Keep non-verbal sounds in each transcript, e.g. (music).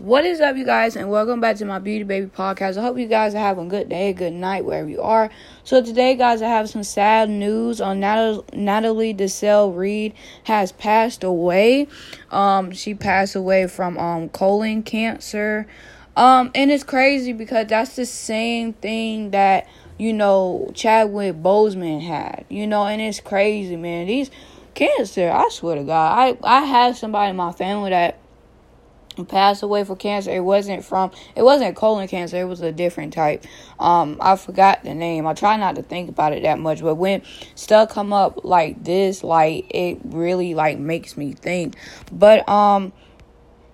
What is up, you guys, and welcome back to my Beauty Baby podcast. I hope you guys are having a good day, good night, wherever you are. So today, guys, I have some sad news on Natalie, Desselle Reid has passed away. Um, she passed away from um colon cancer. Um, and it's crazy because that's the same thing that you know Chadwick Boseman had. You know, and it's crazy, man. These cancer, I swear to God, I I have somebody in my family that passed away for cancer. It wasn't from it wasn't colon cancer, it was a different type. Um I forgot the name. I try not to think about it that much, but when stuff come up like this, like it really like makes me think. But um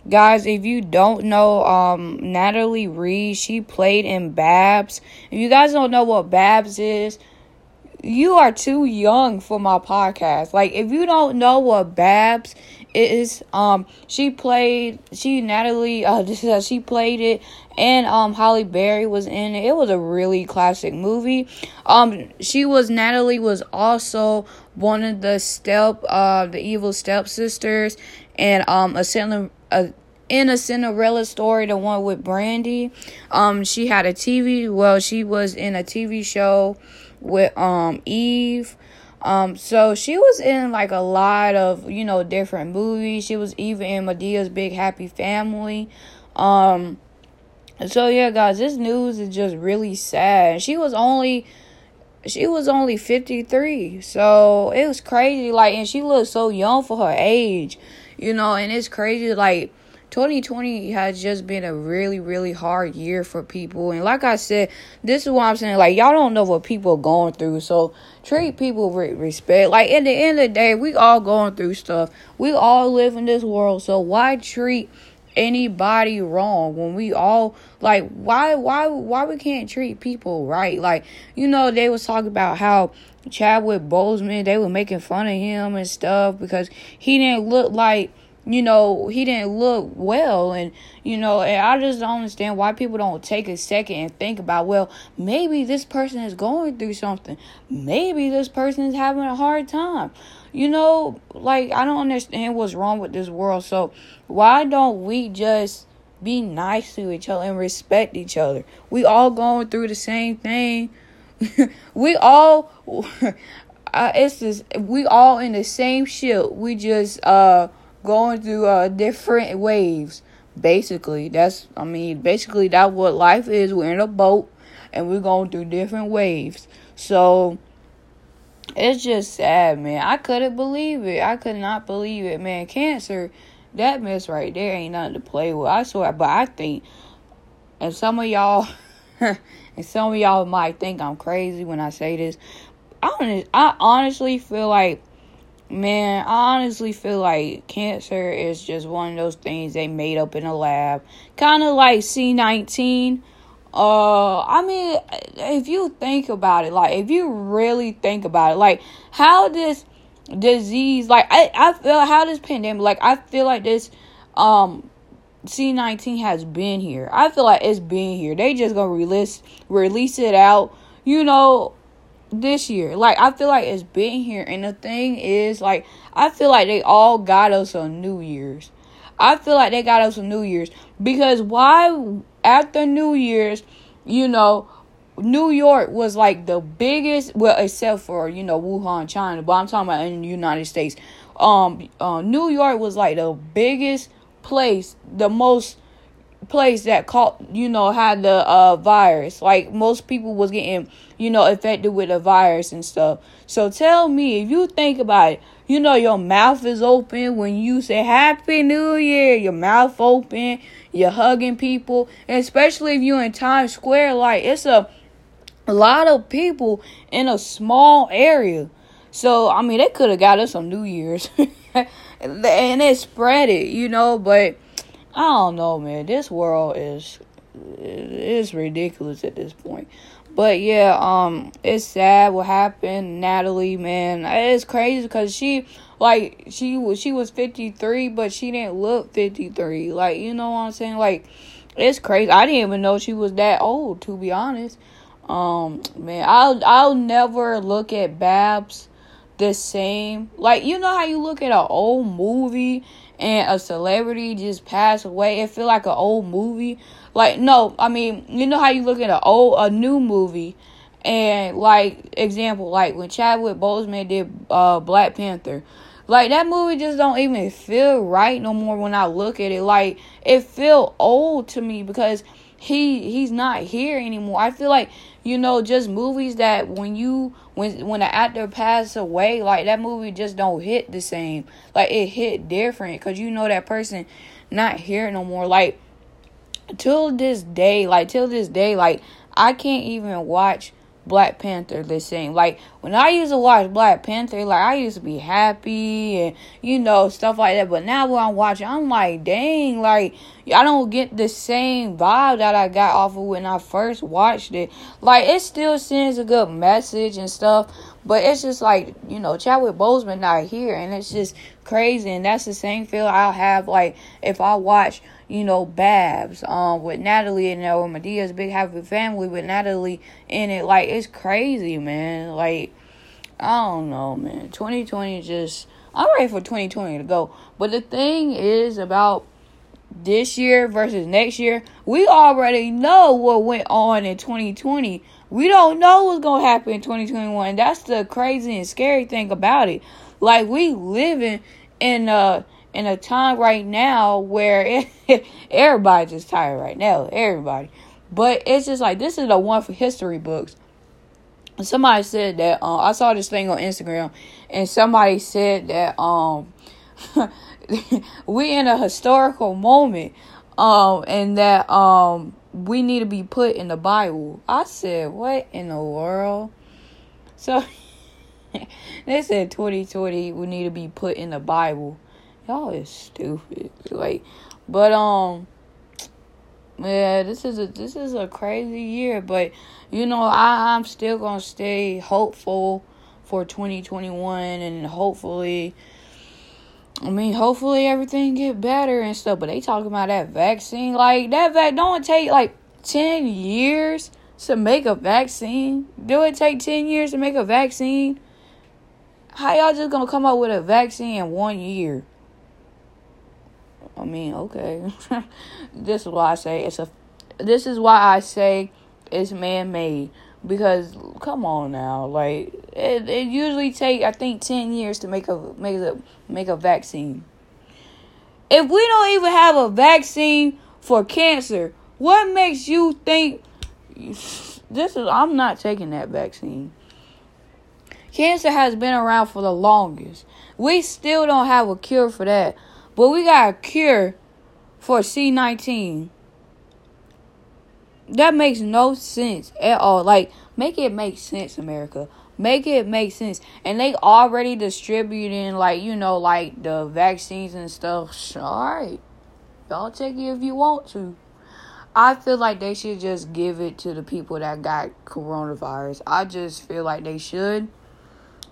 guys, if you don't know um Natalie Reid, she played in BAPS. If you guys don't know what BAPS is, you are too young for my podcast. Like if you don't know what BAPS is, um, she played she Natalie uh (laughs) this is how she played it and um Halle Berry was in it. It was a really classic movie. Um she was Natalie was also one of the step uh the evil stepsisters and um a a in a Cinderella story, the one with Brandy. Um, she had a TV. Well, she was in a TV show with um Eve. Um, so she was in like a lot of you know different movies. She was even in Madea's Big Happy Family. Um, so yeah, guys, this news is just really sad. She was only she was only 53 so it was crazy like and she looked so young for her age you know and it's crazy like 2020 has just been a really, really hard year for people. And like I said, this is what I'm saying. Like, y'all don't know what people are going through. So treat people with respect. Like, at the end of the day, we all going through stuff. We all live in this world. So why treat anybody wrong when we all like why why why we can't treat people right like you know they was talking about how Chadwick Boseman they were making fun of him and stuff because he didn't look like you know, he didn't look well. And, you know, and I just don't understand why people don't take a second and think about, well, maybe this person is going through something. Maybe this person is having a hard time. You know, like, I don't understand what's wrong with this world. So, why don't we just be nice to each other and respect each other? We all going through the same thing. (laughs) we all. (laughs) uh, it's just we all in the same ship. We just uh going through uh different waves. Basically, that's I mean, basically that's what life is. We're in a boat and we're going through different waves. So it's just sad, man. I couldn't believe it. I could not believe it, man. Cancer, that mess right there ain't nothing to play with. I swear, but I think, and some of y'all, (laughs) and some of y'all might think I'm crazy when I say this. I, I honestly feel like Man, I honestly feel like cancer is just one of those things they made up in a lab. Kind of like C19. Uh, I mean, if you think about it, like, if you really think about it, like, how this disease, like, I, I feel how this pandemic, like, I feel like this, um, C19 has been here. I feel like it's been here. They just gonna release, release it out, you know, this year. Like I feel like it's been here and the thing is like I feel like they all got us on New Year's. I feel like they got us on New Year's because why after New Year's, you know, New York was like the biggest well except for, you know, Wuhan, China, but I'm talking about in the United States. Um uh, New York was like the biggest place, the most place that caught you know had the uh virus. Like most people was getting you know affected with the virus and stuff. So tell me if you think about it you know your mouth is open when you say happy new year your mouth open you're hugging people and especially if you're in times square like it's a, a lot of people in a small area. So i mean they could have got us on new year's. (laughs) And they spread it you know but I don't know, man. This world is is ridiculous at this point. But yeah, um, it's sad what happened. Natalie, man, it's crazy because she like she was she was fifty three, but she didn't look fifty three. Like you know what I'm saying? Like it's crazy. I didn't even know she was that old. To be honest, um, man, I'll I'll never look at BAPS the same. Like you know how you look at an old movie and a celebrity just passed away, it feel like an old movie. Like no, I mean, you know how you look at an old a new movie and like example, like when Chadwick Boseman did uh Black Panther. Like that movie just don't even feel right no more when I look at it. Like it feel old to me because he he's not here anymore. I feel like you know just movies that when you when when an actor passes away, like that movie just don't hit the same. Like it hit different because you know that person not here no more. Like till this day, like till this day, like I can't even watch Black Panther the same. Like when I used to watch Black Panther, like I used to be happy and you know stuff like that. But now when I'm watching, I'm like, dang, like I don't get the same vibe that I got off of when I first watched it. Like it still sends a good message and stuff, but it's just like you know Chadwick Boseman not here, and it's just crazy. And that's the same feel I'll have like if I watch you know, BAPS, um, with Natalie and or Madea's Big Happy Family with Natalie in it. Like, it's crazy, man. Like, I don't know, man. 2020 just, I'm ready for 2020 to go. But the thing is about this year versus next year, we already know what went on in 2020. We don't know what's going to happen in 2021. That's the crazy and scary thing about it. Like, we living in, uh, in a time right now where (laughs) everybody's just tired right now. Everybody. But it's just like this is the one for history books. Somebody said that uh, I saw this thing on Instagram, and somebody said that um (laughs) (laughs) we in a historical moment, um, and that um we need to be put in the Bible. I said, what in the world? So (laughs) they said 2020 we need to be put in the Bible y'all is stupid. Like, but um, yeah, this is a this is a crazy year. But you know, I I'm still gonna stay hopeful for 2021, and hopefully. I mean, hopefully everything get better and stuff. But they talking about that vaccine, like that vac don't take like ten years to make a vaccine. Do it take ten years to make a vaccine? How y'all just gonna come up with a vaccine in one year? I mean, okay. (laughs) this is why I say it's a. This is why I say it's man made because come on now, like it, it usually take I think ten years to make a make a make a vaccine. If we don't even have a vaccine for cancer, what makes you think this is I'm not taking that vaccine. Cancer has been around for the longest. We still don't have a cure for that. But we got a cure for C19. That makes no sense at all. Like, make it make sense, America. Make it make sense. And they already distributing, like, you know, like the vaccines and stuff. Alright. Y'all take it if you want to. I feel like they should just give it to the people that got coronavirus. I just feel like they should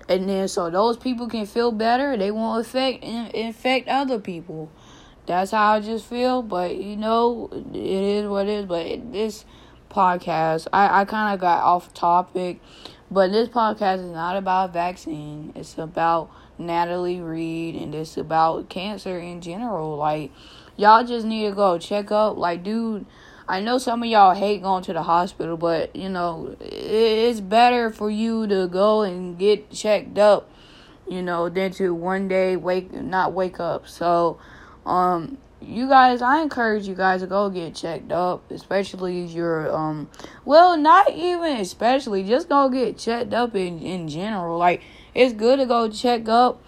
and then so those people can feel better they won't affect infect other people that's how i just feel but you know it is what it is but this podcast i, I kind of got off topic but this podcast is not about vaccine it's about natalie reid and it's about cancer in general like y'all just need to go check up like dude I know some of y'all hate going to the hospital, but you know, it's better for you to go and get checked up, you know, than to one day wake not wake up. So, um you guys, I encourage you guys to go get checked up, especially your um well, not even especially, just go get checked up in in general. Like it's good to go check up,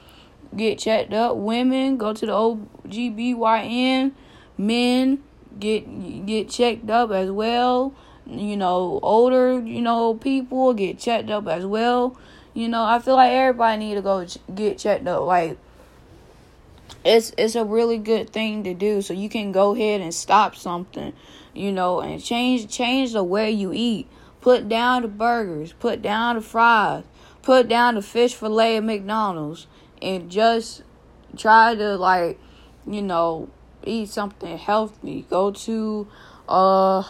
get checked up. Women go to the OGBYN. men get get checked up as well. You know, older, you know, people get checked up as well. You know, I feel like everybody need to go ch- get checked up. Like it's it's a really good thing to do so you can go ahead and stop something, you know, and change change the way you eat. Put down the burgers, put down the fries, put down the fish fillet at McDonald's and just try to like, you know, eat something healthy. Go to uh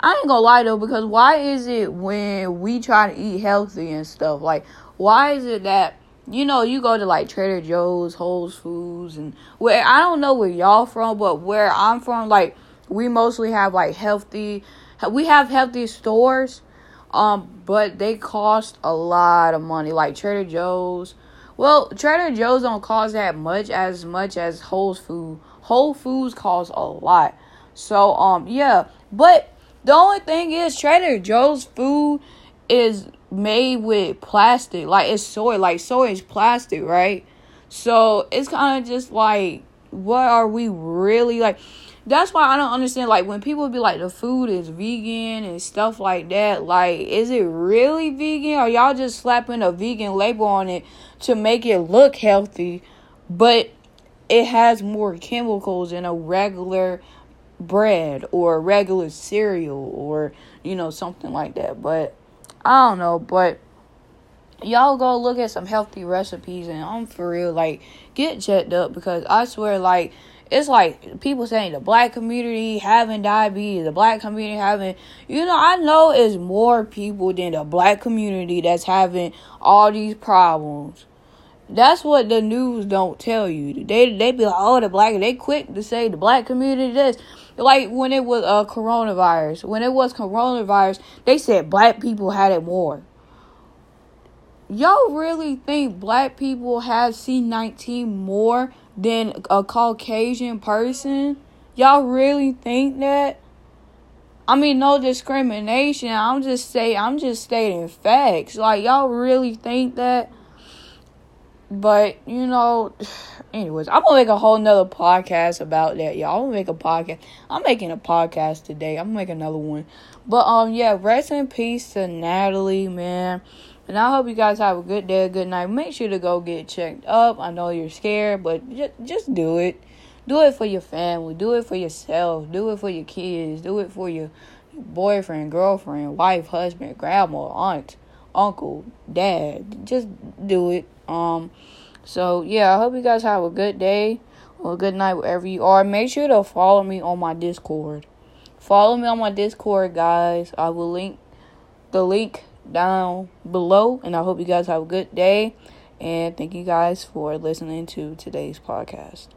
I ain't gonna lie though, because why is it when we try to eat healthy and stuff, like why is it that you know, you go to like Trader Joe's, Whole Foods, and where I don't know where y'all from, but where I'm from, like we mostly have like healthy, we have healthy stores, um, but they cost a lot of money. Like Trader Joe's, well, Trader Joe's don't cost that much as much as Whole Foods. Whole Foods costs a lot, so um, yeah, but the only thing is Trader Joe's food is made with plastic. Like it's soy. Like soy is plastic, right? So it's kind of just like, what are we really like? That's why I don't understand. Like when people be like, the food is vegan and stuff like that. Like, is it really vegan? Or y'all just slapping a vegan label on it to make it look healthy, but it has more chemicals than a regular bread or regular cereal or you know something like that. But I don't know, but y'all go look at some healthy recipes and I'm for real like get checked up because I swear like it's like people saying the black community having diabetes, the black community having you know, I know it's more people than the black community that's having all these problems. That's what the news don't tell you. They they be like, oh, the black. They quick to say the black community this. Like when it was uh coronavirus. When it was coronavirus, they said black people had it more. Y'all really think black people have C nineteen more than a Caucasian person? Y'all really think that? I mean, no discrimination. I'm just say I'm just stating facts. Like y'all really think that? But you know, (sighs) anyways, I'm gonna make a whole nother podcast about that, y'all. I'm gonna make a podcast. I'm making a podcast today. I'm gonna make another one. But um, yeah, rest in peace to Natalie, man. And I hope you guys have a good day, a good night. Make sure to go get checked up. I know you're scared, but just just do it. Do it for your family. Do it for yourself. Do it for your kids. Do it for your boyfriend, girlfriend, wife, husband, grandma, aunt, uncle, dad. Just do it. Um, so yeah, I hope you guys have a good day or good night wherever you are. Make sure to follow me on my Discord. Follow me on my Discord, guys. I will link the link down below, and I hope you guys have a good day. And thank you guys for listening to today's podcast.